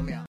Amen.